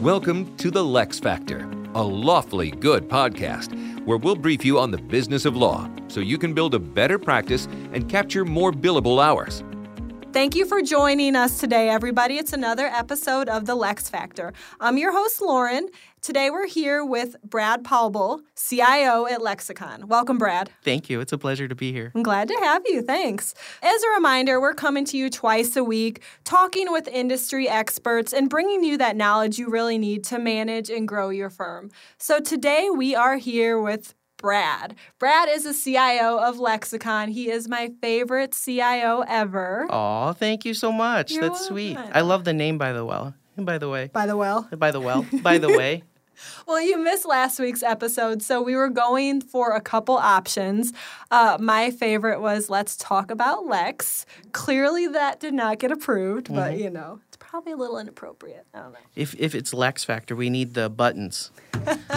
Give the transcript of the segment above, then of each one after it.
Welcome to the LeXFactor, a lawfully good podcast where we'll brief you on the business of law so you can build a better practice and capture more billable hours. Thank you for joining us today, everybody. It's another episode of The LeXFactor. I'm your host, Lauren. Today we're here with Brad Paubel, CIO at Lexicon. Welcome, Brad. Thank you. It's a pleasure to be here. I'm glad to have you. Thanks. As a reminder, we're coming to you twice a week, talking with industry experts and bringing you that knowledge you really need to manage and grow your firm. So today we are here with Brad. Brad is a CIO of Lexicon. He is my favorite CIO ever. Oh, thank you so much. You're That's sweet. I love the name by the well. By the way. By the well. By the well. By the way. Well, you missed last week's episode, so we were going for a couple options. Uh, my favorite was let's talk about Lex. Clearly, that did not get approved, but you know, it's probably a little inappropriate. I don't know. If if it's LeXFactor, we need the buttons.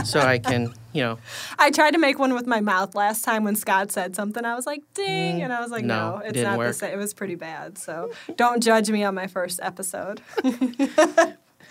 so I can, you know, I tried to make one with my mouth last time when Scott said something. I was like, ding. Mm, and I was like, no, no, it's didn't not the same. It was pretty bad. So don't judge me on my first episode.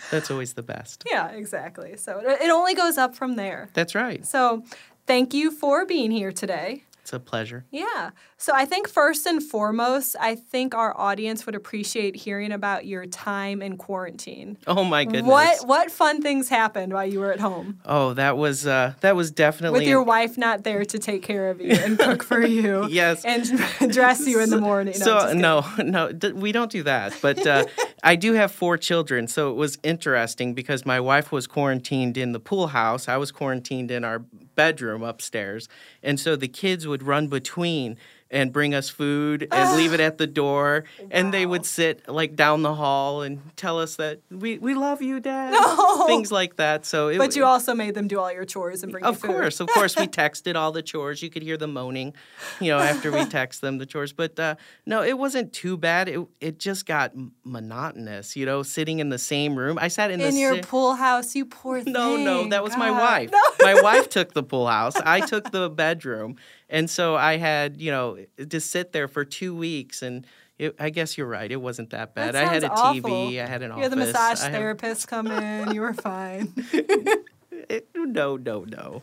that's always the best. yeah, exactly. So it it only goes up from there. That's right. So thank you for being here today. It's a pleasure. Yeah. So I think first and foremost, I think our audience would appreciate hearing about your time in quarantine. Oh my goodness. What what fun things happened while you were at home? Oh, that was uh that was definitely With your wife not there to take care of you and cook for you. Yes. And dress you in the morning. No, so no, no, d- we don't do that. But uh, I do have four children, so it was interesting because my wife was quarantined in the pool house. I was quarantined in our bedroom upstairs, and so the kids would run between and bring us food and leave it at the door, and they would sit like down the hall and tell us that we we love you, Dad. No. Things like that. So it, But you also made them do all your chores and bring you of course, of course, we texted all the chores. You could hear the moaning, you know, after we text them the chores. But uh, no, it wasn't too bad. It it just got monotonous, you know, sitting in the same room. I sat in, In the your sa- pool house, you poor thing. no, no, that was my wife. No. My wife took the pool house. I took the bedroom, and so I had, you know, to sit there for two weeks. And it, I guess you're right. It wasn't that bad. That I had a sounds TV. I had an You office. had the massage I had- therapist come in. You were fine. it- no, no, no,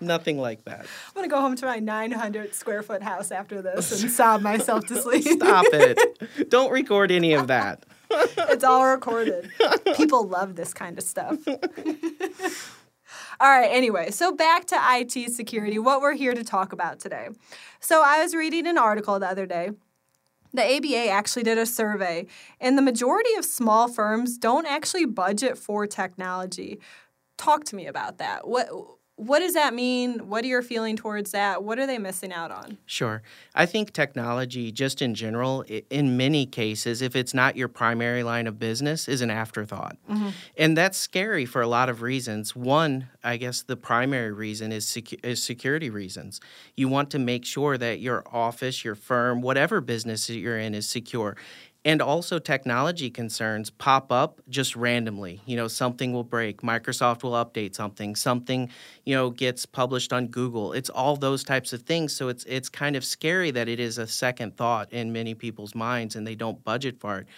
nothing like that. I'm gonna go home to my 900 square foot house after this and sob myself to sleep. Stop it. Don't record any of that. it's all recorded. People love this kind of stuff. All right, anyway, so back to IT security, what we're here to talk about today. So I was reading an article the other day. The ABA actually did a survey, and the majority of small firms don't actually budget for technology. Talk to me about that. What what does that mean? What are your feeling towards that? What are they missing out on? Sure. I think technology, just in general, in many cases, if it's not your primary line of business, is an afterthought. Mm-hmm. And that's scary for a lot of reasons. One, I guess the primary reason is, secu- is security reasons. You want to make sure that your office, your firm, whatever business that you're in is secure. And also, technology concerns pop up just randomly. You know, something will break. Microsoft will update something. Something, you know, gets published on Google. It's all those types of things. So it's it's kind of scary that it is a second thought in many people's minds, and they don't budget for it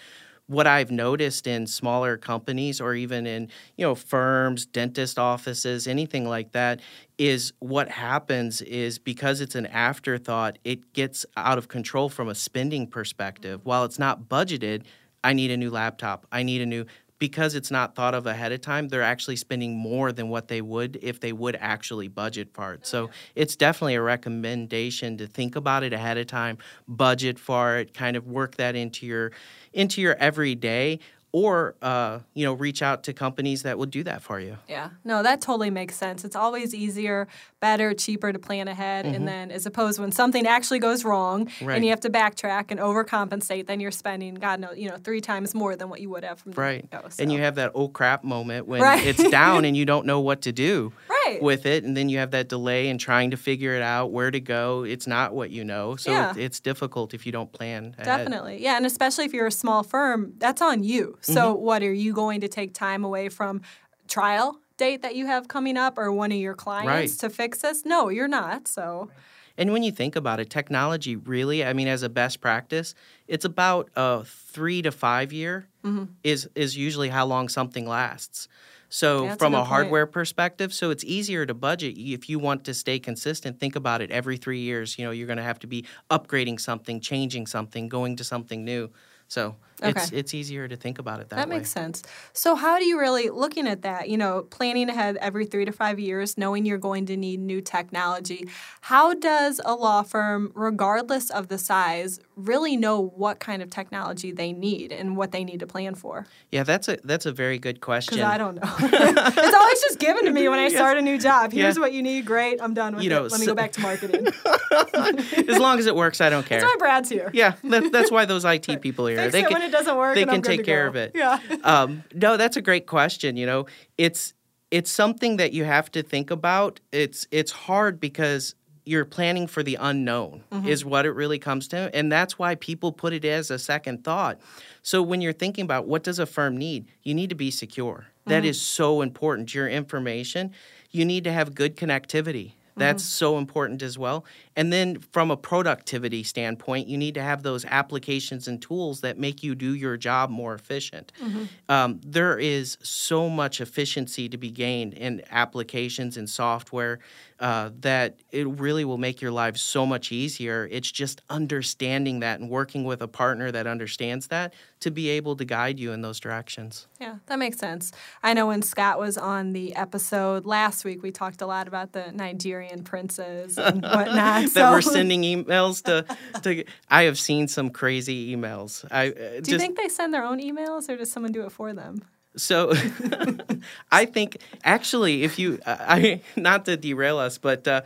what I've noticed in smaller companies or even in you know firms, dentist offices, anything like that is what happens is because it's an afterthought, it gets out of control from a spending perspective. Mm-hmm. While it's not budgeted, I need a new laptop. I need a new because it's not thought of ahead of time, they're actually spending more than what they would if they would actually budget for it. So it's definitely a recommendation to think about it ahead of time, budget for it, kind of work that into your into your everyday, or uh, you know, reach out to companies that will do that for you. Yeah, no, that totally makes sense. It's always easier, better, cheaper to plan ahead. And then, as opposed when something actually goes wrong Mm-hmm. Right. and you have to backtrack and overcompensate, then you're spending, God knows, you know, three times more than what you would have from the Right. get-go. And you have that oh crap moment when Right. it's down and you don't know what to do Right. with it. And then you have that delay in trying to figure it out, where to go. It's not what you know. So Yeah. it, it's difficult if you don't plan. ahead. Definitely. Yeah. And especially if you're a small firm, that's on you. So, Mm-hmm. what are you going to take time away from trial date that you have coming up or one of your clients Right. to fix this? No, you're not. So, And when you think about it, technology really, I mean, as a best practice, it's about a three to five year Mm-hmm. is is usually how long something lasts. So That's from a, point. hardware perspective, so it's easier to budget if you want to stay consistent. Think about it. Every three years, you know, you're going to have to be upgrading something, changing something, going to something new. So Okay. it's easier to think about it that, That way. That makes sense. So, how do you really, looking at that, you know, planning ahead every three to five years, knowing you're going to need new technology, how does a law firm, regardless of the size, really know what kind of technology they need and what they need to plan for? Yeah, that's a that's a very good question. Because I don't know. it's always just given to me when I start a new job. Here's Yeah. what you need. Great. I'm done with You know, it. Let me go back to marketing. as long as it works, I don't care. That's why Brad's here. Yeah, that, that's why those IT people are here. Fix they can, it doesn't work They can take care go. of it. Yeah. um, no, that's a great question. You know, it's it's something that you have to think about. It's it's hard because you're planning for the unknown Mm-hmm. is what it really comes to and that's why people put it as a second thought so when you're thinking about what does a firm need you need to be secure That Mm-hmm. is so important your information you need to have good connectivity that's Mm-hmm. so important as well. And then from a productivity standpoint, you need to have those applications and tools that make you do your job more efficient. Mm-hmm. Um, there is so much efficiency to be gained in applications and software uh, that it really will make your life so much easier. It's just understanding that and working with a partner that understands that to be able to guide you in those directions. Yeah, that makes sense. I know when Scott was on the episode last week, we talked a lot about the Nigerian princes and whatnot. that we're sending emails to, to. I have seen some crazy emails. I uh, Do you just think they send their own emails or does someone do it for them? So. I think actually, if you, I not to derail us, but. Uh,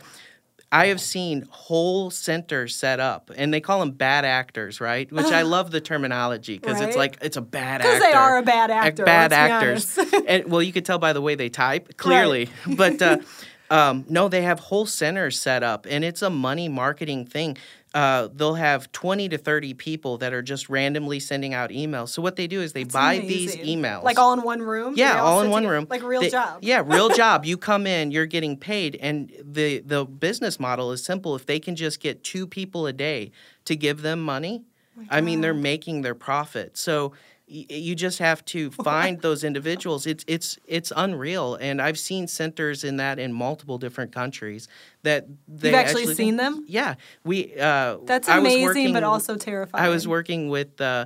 I have seen whole centers set up, and they call them bad actors, right? Which I love the terminology because Right. it's like it's a bad actor. 'Cause they are a bad actor, bad actors. and well, you could tell by the way they type clearly. but uh, um, no, they have whole centers set up, and it's a money marketing thing. Uh, they'll have 20 to 30 people that are just randomly sending out emails. So what they do is they buy these emails. Like all in one room? Yeah, all in one room. Like real They- job. Yeah, real job. You come in, you're getting paid, and the the business model is simple. If they can just get two people a day to give them money, I mean, they're making their profit. So you just have to find those individuals. It's it's it's unreal, and I've seen centers in that in multiple different countries. That they You've actually seen them? Yeah, we. Uh, That's I was amazing, working- but also terrifying. I was working with, uh,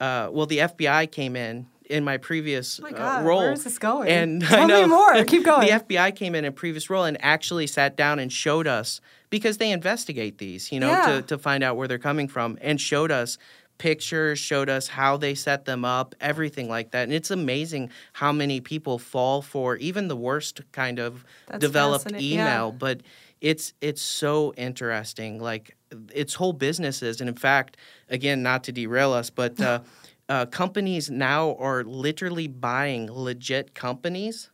uh, well, the FBI came in in my previous Oh my uh, God, role. where is this going? And Tell I me more. Keep going. The FBI came in a previous role and actually sat down and showed us because they investigate these, you know, Yeah. to to find out where they're coming from, and showed us pictures, showed us how they set them up, everything like that. And it's amazing how many people fall for even the worst kind of That's developed fascinating. Yeah. email, but it's it's so interesting. Like it's whole businesses, and in fact, again, not to derail us, but uh, uh, companies now are literally buying legit companies.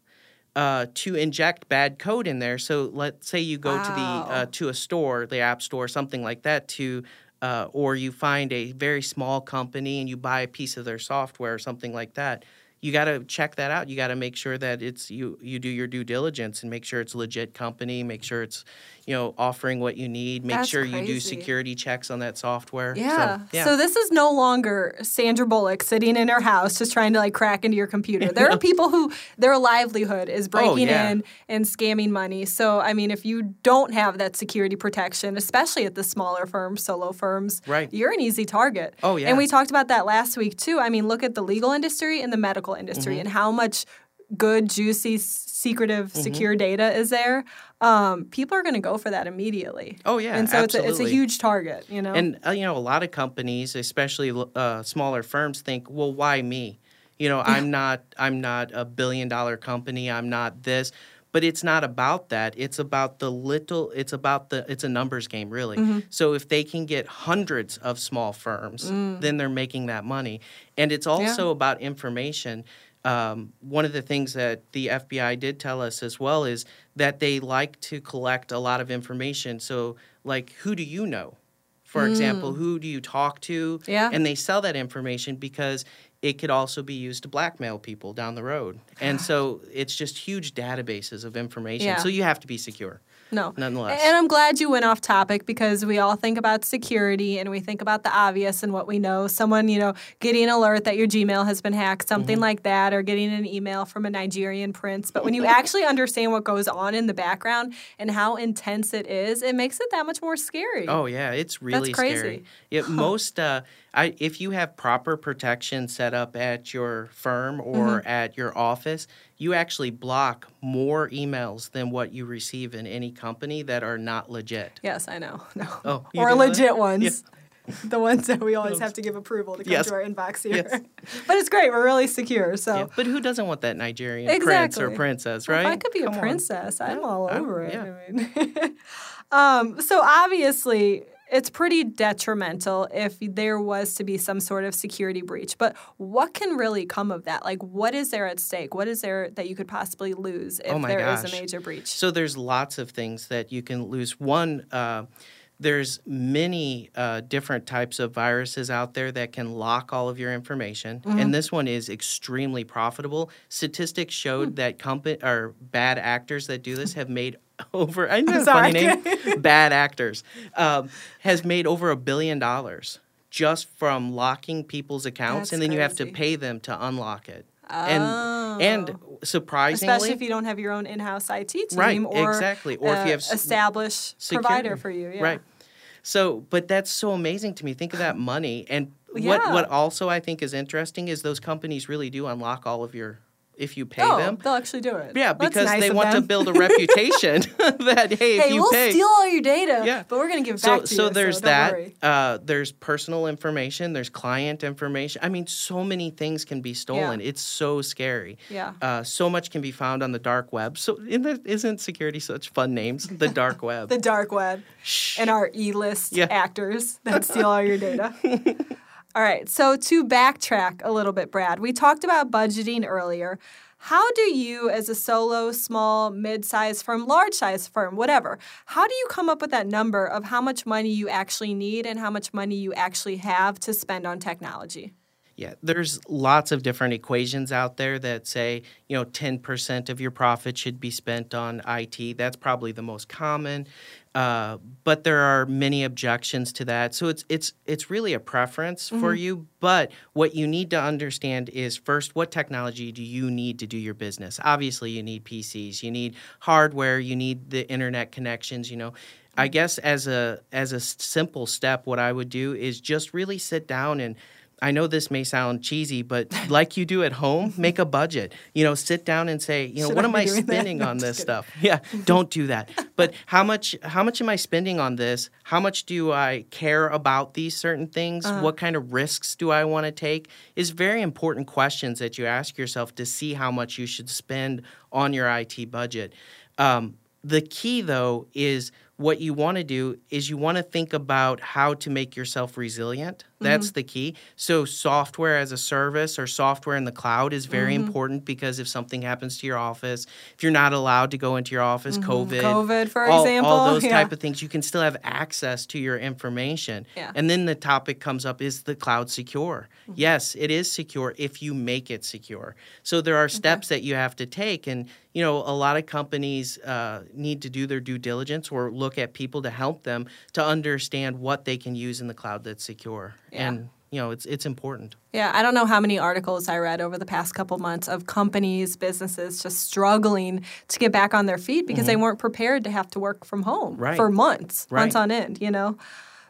Uh, to inject bad code in there, so let's say you go to the uh, to a store, the app store, something like that, to uh, or you find a very small company and you buy a piece of their software or something like that. You got to check that out. You got to make sure that it's you. You do your due diligence and make sure it's a legit company. Make sure it's, you know, offering what you need. Make That's sure you do security checks on that software. So, Yeah. yeah. So this is no longer Sandra Bullock sitting in her house just trying to like crack into your computer. There are people who their livelihood is oh, breaking Oh, yeah. in and scamming money. So I mean, if you don't have that security protection, especially at the smaller firms, solo firms, Right. you're an easy target. Oh, yeah. And we talked about that last week too. I mean, look at the legal industry and the medical industry Mm-hmm. and how much good, juicy, secretive, Mm-hmm. secure data is there. Um, people are going to go for that immediately. Oh, yeah, and so it's a, it's a huge target. You know, And uh, you know, a lot of companies, especially uh, smaller firms, think, "Well, why me? You know, I'm not I'm not a billion dollar company. I'm not this." But it's not about that. It's about the little. It's about the. It's a numbers game, really. Mm-hmm. So if they can get hundreds of small firms, Mm. then they're making that money. And it's also about information. Um, one of the things that the FBI did tell us as well is that they like to collect a lot of information. So, like, who do you know? For example, who do you talk to? Mm. Yeah. And they sell that information because it could also be used to blackmail people down the road. And so it's just huge databases of information. Yeah. So you have to be secure. No. Nonetheless. And I'm glad you went off topic because we all think about security and we think about the obvious and what we know. Someone, you know, getting an alert that your Gmail has been hacked, something Mm-hmm. like that, or getting an email from a Nigerian prince. But when you actually understand what goes on in the background and how intense it is, it makes it that much more scary. Oh yeah, it's really crazy. scary. It, Most, uh, I, if you have proper protection set up at your firm or Mm-hmm. at your office, you actually block more emails than what you receive in any company that are not legit. Yes, I know. No. Oh, or do that? legit ones. The ones that we always have to give approval to come Yes. to our inbox here. Yes. but it's great. We're really secure. So Yeah, But who doesn't want that Nigerian prince or princess, right? If I could be Come a on. princess, I'm Yeah, all I- over it. yeah. I mean, um, so obviously, it's pretty detrimental if there was to be some sort of security breach. But what can really come of that? Like, what is there at stake? What is there that you could possibly lose if Oh there is gosh. a major breach? So there's lots of things that you can lose. One, uh, there's many uh, different types of viruses out there that can lock all of your information, Mm-hmm. and this one is extremely profitable. Statistics showed Hmm. that company or bad actors that do this have made over. I know funny name. bad actors um, has made over a billion dollars just from locking people's accounts, That's and then you have to pay them to unlock it. And Oh. and surprisingly, Especially if you don't have your own in-house IT team, Right, or exactly. Or if you uh, have s- established provider for you. Yeah. Right. So, but that's so amazing to me. Think of that money, and Yeah. what what also I think is interesting is those companies really do unlock all of your if you pay Oh, them. they'll actually do it. Yeah, That's because nice they want to build a reputation that hey, if Hey, you we'll pay, steal all your data, Yeah. but we're going to give it so back to so you. there's so that. Uh, there's personal information. There's client information. I mean, so many things can be stolen. It's so scary. Yeah. Uh, so much can be found on the dark web. So isn't, security such fun names? The dark web. The dark web Shh. and our E-list Yeah. actors that steal all your data. All right, so to backtrack a little bit, Brad, we talked about budgeting earlier. How do you, as a solo, small, mid-sized firm, large-sized firm, whatever, how do you come up with that number of how much money you actually need and how much money you actually have to spend on technology? Yeah, there's lots of different equations out there that say, you know, 10% of your profit should be spent on IT. That's probably the most common. Uh, but there are many objections to that. So it's it's it's really a preference for you. But what you need to understand is first, what technology do you need to do your business? Obviously, you need PCs, you need hardware, you need the internet connections. You know, I guess as a as a simple step, what I would do is just really sit down and I know this may sound cheesy, but like you do at home, make a budget. You know, sit down and say, you know, Should what I am I spending No, on this kidding. stuff? Yeah, don't do that. But how much how much am I spending on this? How much do I care about these certain things? Uh-huh. What kind of risks do I want to take? Is very important questions that you ask yourself to see how much you should spend on your IT budget. Um, the key though is what you want to do is you want to think about how to make yourself resilient. That's the key. So software as a service or software in the cloud is very important because if something happens to your office, if you're not allowed to go into your office, COVID, COVID, for all, example, all those yeah. type of things, you can still have access to your information. Yeah. And then the topic comes up is the cloud secure? Mm-hmm. Yes, it is secure if you make it secure. So there are steps that you have to take. And, you know, a lot of companies uh, need to do their due diligence or look at people to help them to understand what they can use in the cloud that's secure. Yeah. And, you know, it's, it's important. Yeah, I don't know how many articles I read over the past couple months of companies, businesses just struggling to get back on their feet because they weren't prepared to have to work from home Mm-hmm. Right. for months, months on end, you know?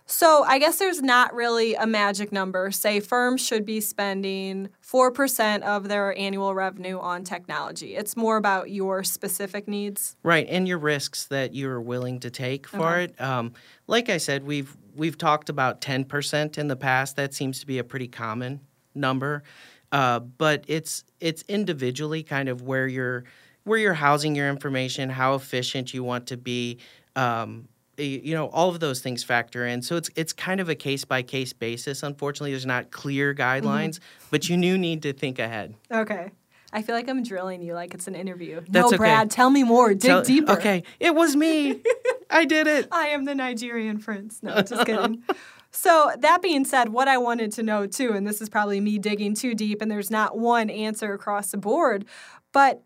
So I guess there's not really a magic number. Say firms should be spending 4% of their annual revenue on technology. It's more about your specific needs. Right, and your risks that you're willing to take for it. Um, like I said, we've we've talked about ten percent in the past. That seems to be a pretty common number, uh, but it's it's individually kind of where you're where you're housing your information, how efficient you want to be. Um, you know, all of those things factor in. So it's it's kind of a case by case basis. Unfortunately, there's not clear mm-hmm. guidelines, but you do need to think ahead. Okay. I feel like I'm drilling you like it's an interview. That's no, okay. Brad, tell me more. Dig Tell- deeper. Okay, it was me. I did it. I am the Nigerian prince. No, just kidding. So, that being said, what I wanted to know too, and this is probably me digging too deep, and there's not one answer across the board, but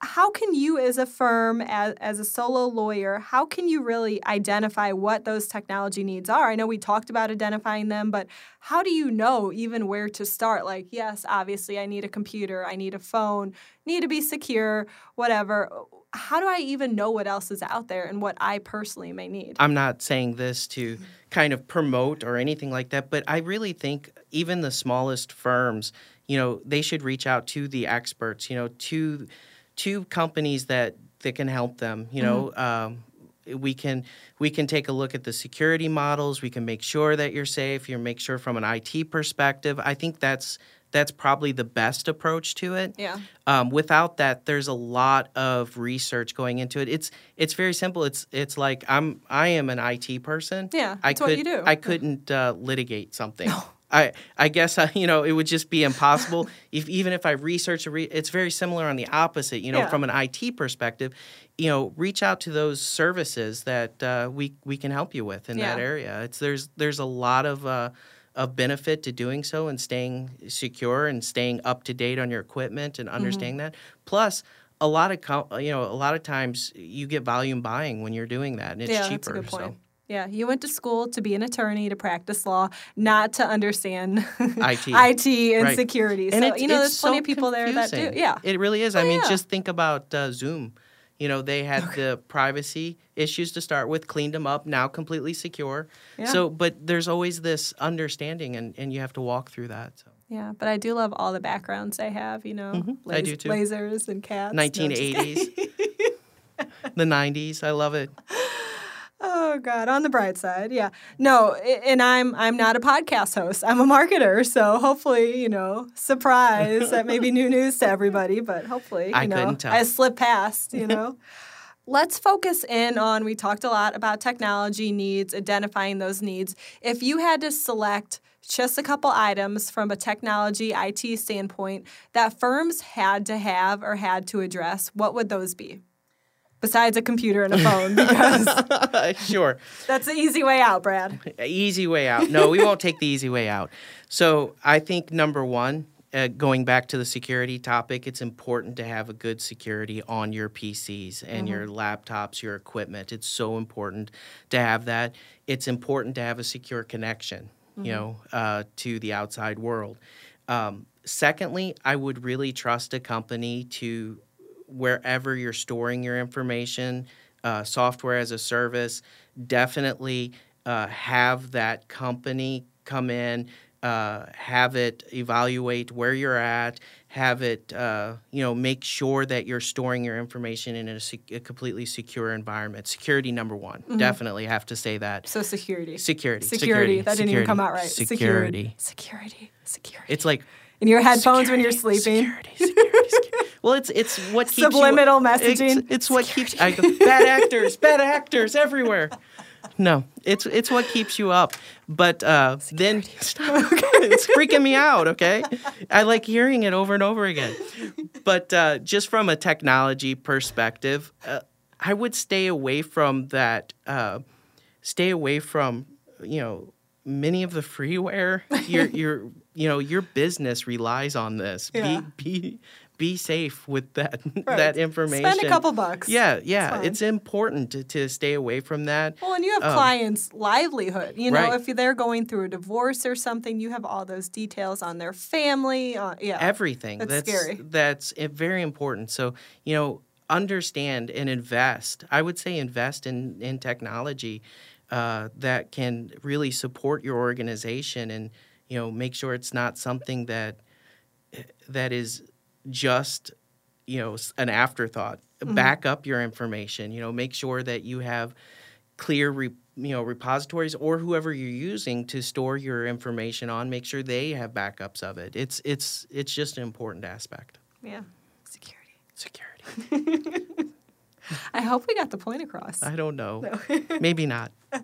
how can you as a firm as, as a solo lawyer how can you really identify what those technology needs are? I know we talked about identifying them but how do you know even where to start? Like yes obviously i need a computer i need a phone need to be secure whatever. How do i even know what else is out there and what i personally may need? I'm not saying this to kind of promote or anything like that but i really think even the smallest firms you know they should reach out to the experts you know to to companies that that can help them. You know, mm-hmm. um, we can we can take a look at the security models. We can make sure that you're safe. You make sure from an IT perspective. I think that's that's probably the best approach to it. Yeah. Um, without that, there's a lot of research going into it. It's it's very simple. It's it's like I'm I am an IT person. Yeah, that's I could, what you do. I couldn't uh, litigate something. No. I, I guess uh, you know it would just be impossible if even if I research re- it's very similar on the opposite you know yeah. from an IT perspective you know reach out to those services that uh, we we can help you with in yeah. that area it's there's there's a lot of uh, of benefit to doing so and staying secure and staying up to date on your equipment and mm-hmm. understanding mm-hmm. that plus a lot of you know a lot of times you get volume buying when you're doing that and it's yeah, cheaper that's a good point. so yeah, you went to school to be an attorney to practice law, not to understand IT, IT and right. security. And so you know, there's plenty so of people confusing. there that do. Yeah, it really is. Oh, I mean, yeah. just think about uh, Zoom. You know, they had okay. the privacy issues to start with, cleaned them up, now completely secure. Yeah. So, but there's always this understanding, and, and you have to walk through that. So. Yeah, but I do love all the backgrounds they have. You know, mm-hmm. I do too. Lasers and cats. 1980s, no, the 90s. I love it. Oh God! On the bright side, yeah. No, and I'm I'm not a podcast host. I'm a marketer, so hopefully, you know, surprise that may be new news to everybody, but hopefully, you I know, I slip past. You know. Let's focus in on. We talked a lot about technology needs, identifying those needs. If you had to select just a couple items from a technology IT standpoint that firms had to have or had to address, what would those be? Besides a computer and a phone because sure. that's the easy way out brad. Easy way out. No we won't take the easy way out. So i think number one uh, going back to the security topic it's important to have a good security on your pcs and mm-hmm. your laptops your equipment. It's so important to have that. It's important to have a secure connection mm-hmm. you know uh, to the outside world. Um, secondly i would really trust a company to wherever you're storing your information, uh, software as a service, definitely uh, have that company come in, uh, have it evaluate where you're at, have it, uh, you know, make sure that you're storing your information in a, a completely secure environment. Security number one, mm-hmm. definitely have to say that. So security. Security. Security. security. That didn't even come out right. Security. Security. Security. It's like in your headphones security, when you're sleeping. Security, security, security. Well, it's it's what keeps subliminal you, messaging. It's, it's what keeps I go, bad actors, bad actors everywhere. No, it's it's what keeps you up. But uh, then stop. it's freaking me out. Okay, I like hearing it over and over again. But uh, just from a technology perspective, uh, I would stay away from that. Uh, stay away from you know many of the freeware. Your your you know your business relies on this. Yeah. Be be be safe with that right. that information. Spend a couple bucks. Yeah, yeah. It's, it's important to, to stay away from that. Well, and you have um, clients' livelihood. You know, right. if they're going through a divorce or something, you have all those details on their family. Uh, yeah, everything. That's, that's scary. That's very important. So you know, understand and invest. I would say invest in in technology uh, that can really support your organization and you know make sure it's not something that that is just you know an afterthought. Mm-hmm. back up your information you know make sure that you have clear re, you know repositories or whoever you're using to store your information on make sure they have backups of it. It's it's it's just an important aspect. Yeah. Security. Security. I hope we got the point across. I don't know. No. maybe not.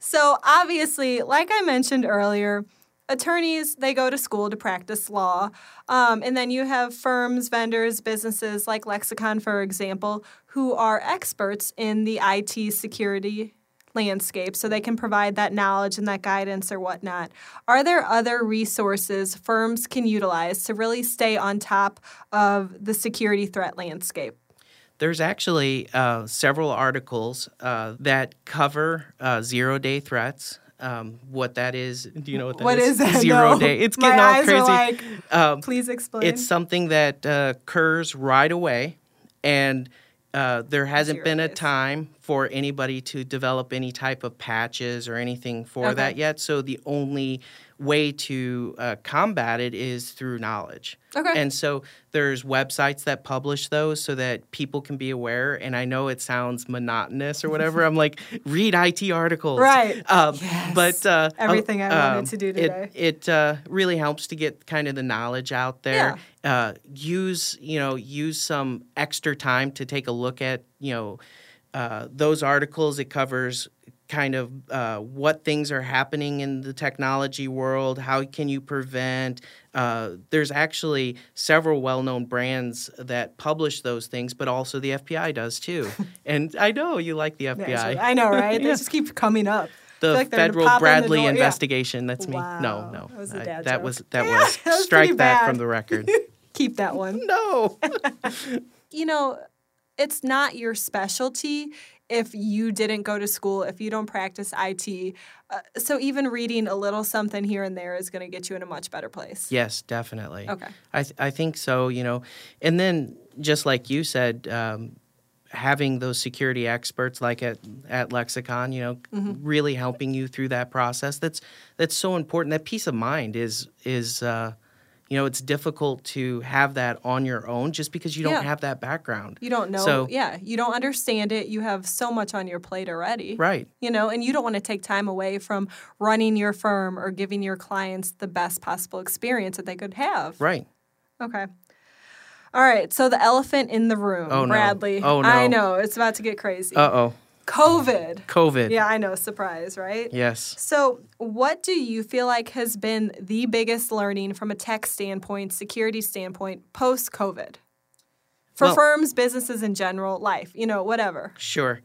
So obviously like i mentioned earlier attorneys they go to school to practice law um, and then you have firms vendors businesses like lexicon for example who are experts in the it security landscape so they can provide that knowledge and that guidance or whatnot. Are there other resources firms can utilize to really stay on top of the security threat landscape? There's actually uh, several articles uh, that cover uh, zero day threats. Um, what that is? Do you know what that is? What is that? Zero No. day. It's My getting all eyes are crazy. like, um, Please explain. it's something that uh, occurs right away, and uh, there hasn't Zero been a time for anybody to develop any type of patches or anything for Okay. that yet. So the only way to uh, combat it is through knowledge. Okay. And so there's websites that publish those so that people can be aware. And I know it sounds monotonous or whatever. I'm like, read IT articles. Right. Um, Yes. But uh, Everything I wanted um, to do it- today. It, uh, really helps to get kind of the knowledge out there. Uh, use you know use some extra time to take a look at you know uh, those articles. It covers kind of uh, what things are happening in the technology world. How can you prevent? Uh, there's actually several well-known brands that publish those things, but also the FBI does too. and I know you like the Yeah, FBI. I know, right? They Yeah. just keep coming up. the like federal popping the Bradley yeah. investigation. That's me. Wow. No, no, That was a I- dad that joke. was that was that strike that from the record. Keep that one. no. you know, it's not your specialty if you didn't go to school, if you don't practice IT. Uh, so even reading a little something here and there is going to get you in a much better place. Yes, definitely. Okay. I th- I think so. You know, and then just like you said, um, having those security experts like at at Lexicon, you know, Mm-hmm. really helping you through that process. That's that's so important. That peace of mind is is. Uh, you know, it's difficult to have that on your own just because you don't have that background. You don't know. So- yeah, you don't understand it. You have so much on your plate already. Right. You know, and you don't want to take time away from running your firm or giving your clients the best possible experience that they could have. Right. Okay. All right. So the elephant in the room, Oh, no. Bradley. Oh, I know it's about to get crazy. Uh oh. COVID. COVID. Yeah, I know. Surprise, right? Yes. So, what do you feel like has been the biggest learning from a tech standpoint, security standpoint, post COVID? For Well- firms, businesses in general, life, you know, whatever. Sure.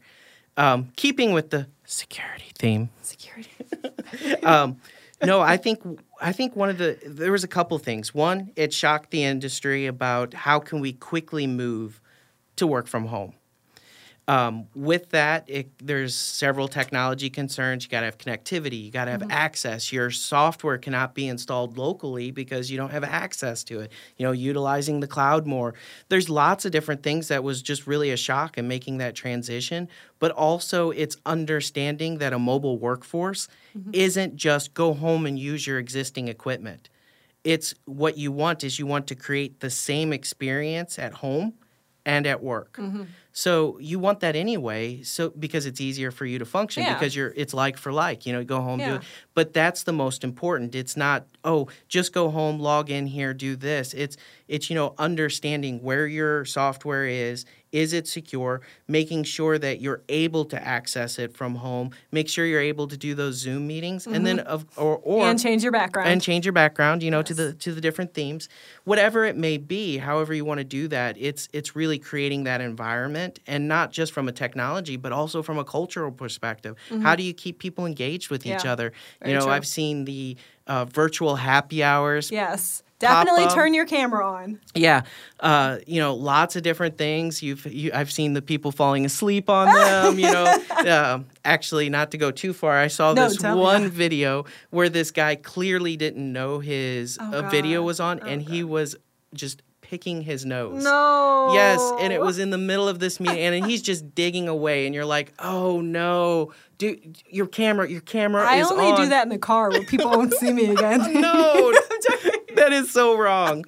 Um, keeping with the security theme, Security. um, no, I think I think one of the there was a couple things. One, it shocked the industry about how can we quickly move to work from home. Um, with that, it, there's several technology concerns. You got to have connectivity. You got to have access. Your software cannot be installed locally because you don't have access to it. You know, utilizing the cloud more. There's lots of different things that was just really a shock in making that transition. But also, it's understanding that a mobile workforce isn't just go home and use your existing equipment. It's what you want is you want to create the same experience at home and at work. Mm-hmm. So you want that anyway, so because it's easier for you to function Yeah. because you're it's like for like, you know, go home do Yeah. it. But that's the most important. It's not oh, just go home, log in here, do this. It's it's you know understanding where your software is, is it secure, making sure that you're able to access it from home, make sure you're able to do those Zoom meetings and then of or or Mm-hmm. and change your background. and change your background you know to the to the different themes whatever it may be however you want to do that it's it's really creating that environment and not just from a technology but also from a cultural perspective how do you keep people engaged with each Mm-hmm. Other very you know true. i've seen the uh, virtual happy hours yes. Definitely turn your camera on. yeah, uh, you know, lots of different things. You've, you, I've seen the people falling asleep on them. You know, uh, actually, not to go too far, I saw No, this one video where this guy clearly didn't know his Oh, uh, video was on, Oh, and he was just picking his nose. No. Yes, and it was in the middle of this meeting, and he's just digging away, and you're like, "Oh no, dude, your camera, your camera I only on." do that in the car where people won't see me again. no, that is so wrong.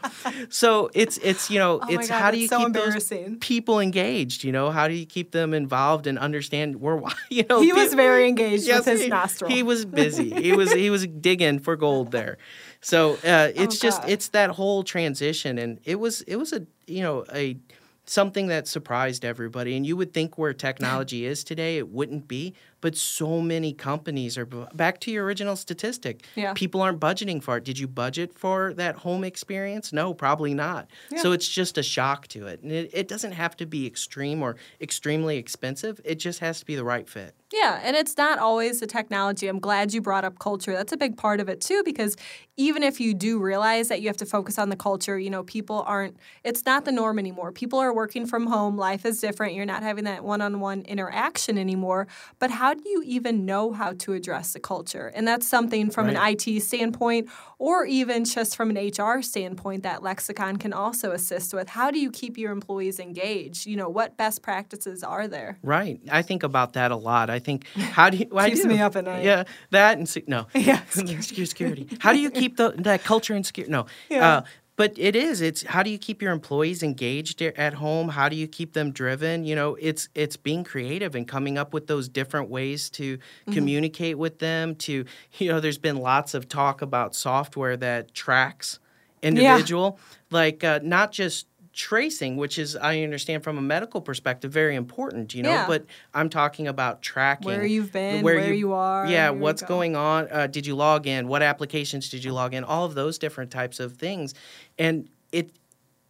So it's it's you know Oh it's God, how do you so keep those people engaged? You know how do you keep them involved and understand where you know He was pe- very engaged Yes, with his he, nostril. He was busy. he was he was digging for gold there. So uh, it's just Oh, God. it's that whole transition, and it was it was a you know a something that surprised everybody. And you would think where technology is today, it wouldn't be, but so many companies are back to your original statistic. Yeah. People aren't budgeting for it. Did you budget for that home experience? No, probably not. Yeah. So it's just a shock to it. And it, it doesn't have to be extreme or extremely expensive. It just has to be the right fit. Yeah, and it's not always the technology. I'm glad you brought up culture. That's a big part of it too, because even if you do realize that you have to focus on the culture, you know, people aren't, it's not the norm anymore. People are working from home, life is different. You're not having that one on one interaction anymore. But how do you even know how to address the culture? And that's something from an IT standpoint or even just from an HR standpoint that Lexicon can also assist with. How do you keep your employees engaged? You know, what best practices are there? Right. I think about that a lot. I think how do you well, Keeps do. me up at night. Yeah, that and no. Yeah, security. security. How do you keep the, that culture and security? No. Yeah. Uh, but it is. It's how do you keep your employees engaged at home? How do you keep them driven? You know, it's it's being creative and coming up with those different ways to Mm-hmm. communicate with them. To you know, there's been lots of talk about software that tracks individual, like uh, not just tracing, which is I understand from a medical perspective very important. You know, Yeah. but I'm talking about tracking Where you've been, where you are, Yeah, what's going on? Uh, did you log in? What applications did you log in? All of those different types of things, and it.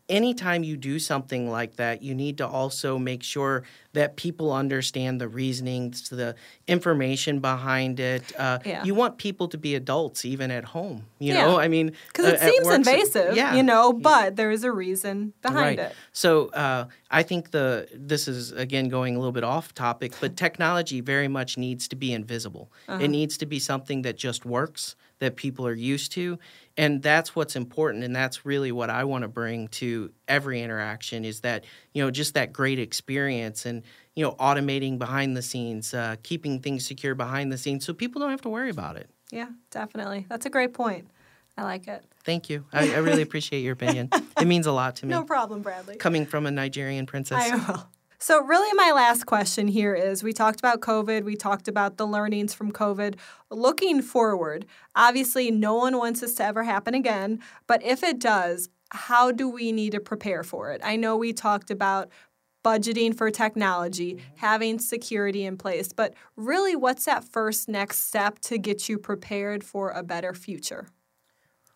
Anytime you do something like that, you need to also make sure that people understand the reasonings, the information behind it. Uh, Yeah. You want people to be adults even at home. You Yeah. know, I mean, Because uh, it at seems work, so- invasive, yeah. you know, but there is a reason behind right. it. So uh, I think the this is again going a little bit off topic, but technology very much needs to be invisible. Uh-huh. It needs to be something that just works that people are used to, and that's what's important. And that's really what I want to bring to every interaction is that you know just that great experience and you know automating behind the scenes, uh, keeping things secure behind the scenes, so people don't have to worry about it. Yeah, definitely. That's a great point. I like it. Thank you. I, I really appreciate your opinion. It means a lot to me. No problem, Bradley. Coming from a Nigerian princess. So, really, my last question here is we talked about COVID, we talked about the learnings from COVID. Looking forward, obviously, no one wants this to ever happen again, but if it does, how do we need to prepare for it? I know we talked about budgeting for technology, mm-hmm. having security in place, but really, what's that first next step to get you prepared for a better future?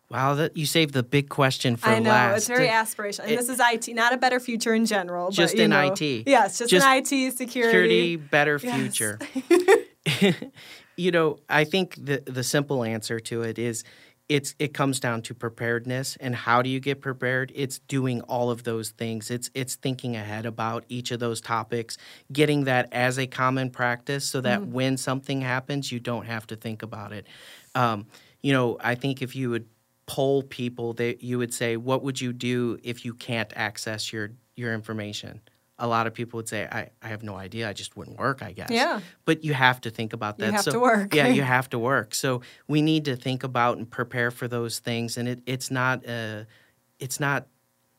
Wow, that you saved the big question for last. I know last. it's very aspirational. And it- this is IT, not a better future in general, Just but in know, IT. Yes, just, Just in IT security. security, better Yes. future. you know, I think the the simple answer to it is it's it comes down to preparedness and how do you get prepared? It's doing all of those things. It's it's thinking ahead about each of those topics, getting that as a common practice so that Mm-hmm. when something happens, you don't have to think about it. Um, you know, I think if you would poll people, that you would say, "What would you do if you can't access your your information?" A lot of people would say, "I, I have no idea. I just wouldn't work. I guess." Yeah. But you have to think about that. You have so, to work. yeah, you have to work. So we need to think about and prepare for those things. And it, it's not uh, it's not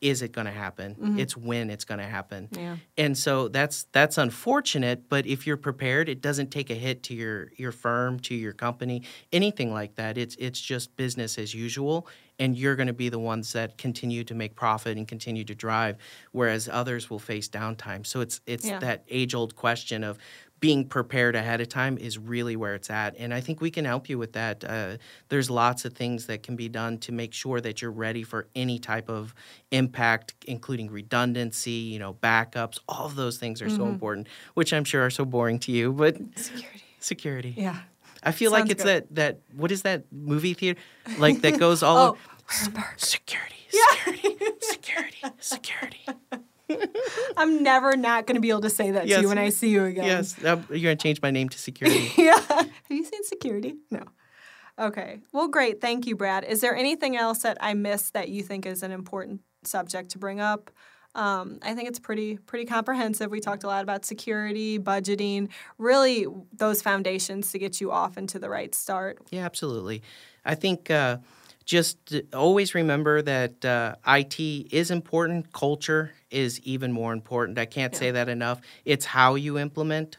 is it going to happen? It's when it's going to happen. Mm-hmm. Yeah. And so that's that's unfortunate, but if you're prepared, it doesn't take a hit to your your firm, to your company, anything like that. It's it's just business as usual and you're going to be the ones that continue to make profit and continue to drive whereas others will face downtime. So it's it's Yeah. that age-old question of being prepared ahead of time is really where it's at. And I think we can help you with that. Uh, there's lots of things that can be done to make sure that you're ready for any type of impact, including redundancy, you know, backups. All of those things are so Mm-hmm. important, which I'm sure are so boring to you, but Security. security. Yeah. I feel like it's good. that, that, what is that movie theater? Like that goes all Oh, over. Security, security, security, security. I'm never not going to be able to say that to you when I see you again. Yes, you're going to change my name to security. yeah. Have you seen security? No. Okay. Well, great. Thank you, Brad. Is there anything else that I missed that you think is an important subject to bring up? Um, I think it's pretty pretty comprehensive. We talked a lot about security, budgeting, really those foundations to get you off into the right start. Yeah, absolutely. I think uh, just always remember that uh, IT is important. Culture is even more important. I can't say that enough. It's how you implement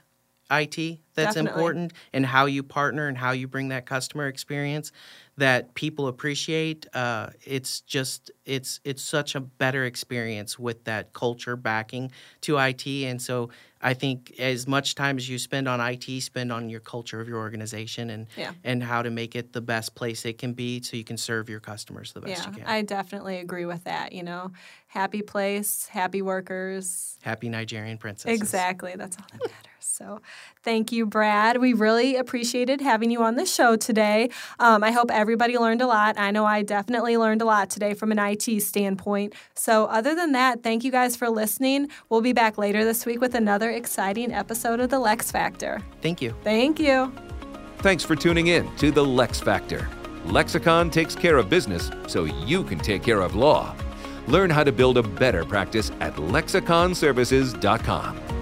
IT that's Definitely. important and how you partner and how you bring that customer experience that people appreciate. Uh, it's just it's it's such a better experience with that culture backing to IT, and so I think as much time as you spend on IT, spend on your culture of your organization and Yeah. and how to make it the best place it can be, so you can serve your customers the best Yeah, you can. I definitely agree with that. You know, happy place, happy workers. Happy Nigerian princess. Exactly. That's all that matters. So, thank you, Brad. We really appreciated having you on the show today. Um, I hope everybody learned a lot. I know I definitely learned a lot today from an IT standpoint. So, other than that, thank you guys for listening. We'll be back later this week with another exciting episode of The LeXFactor. Thank you. Thank you. Thanks for tuning in to the LeXFactor. Lexicon takes care of business so you can take care of law. Learn how to build a better practice at lexiconservices.com.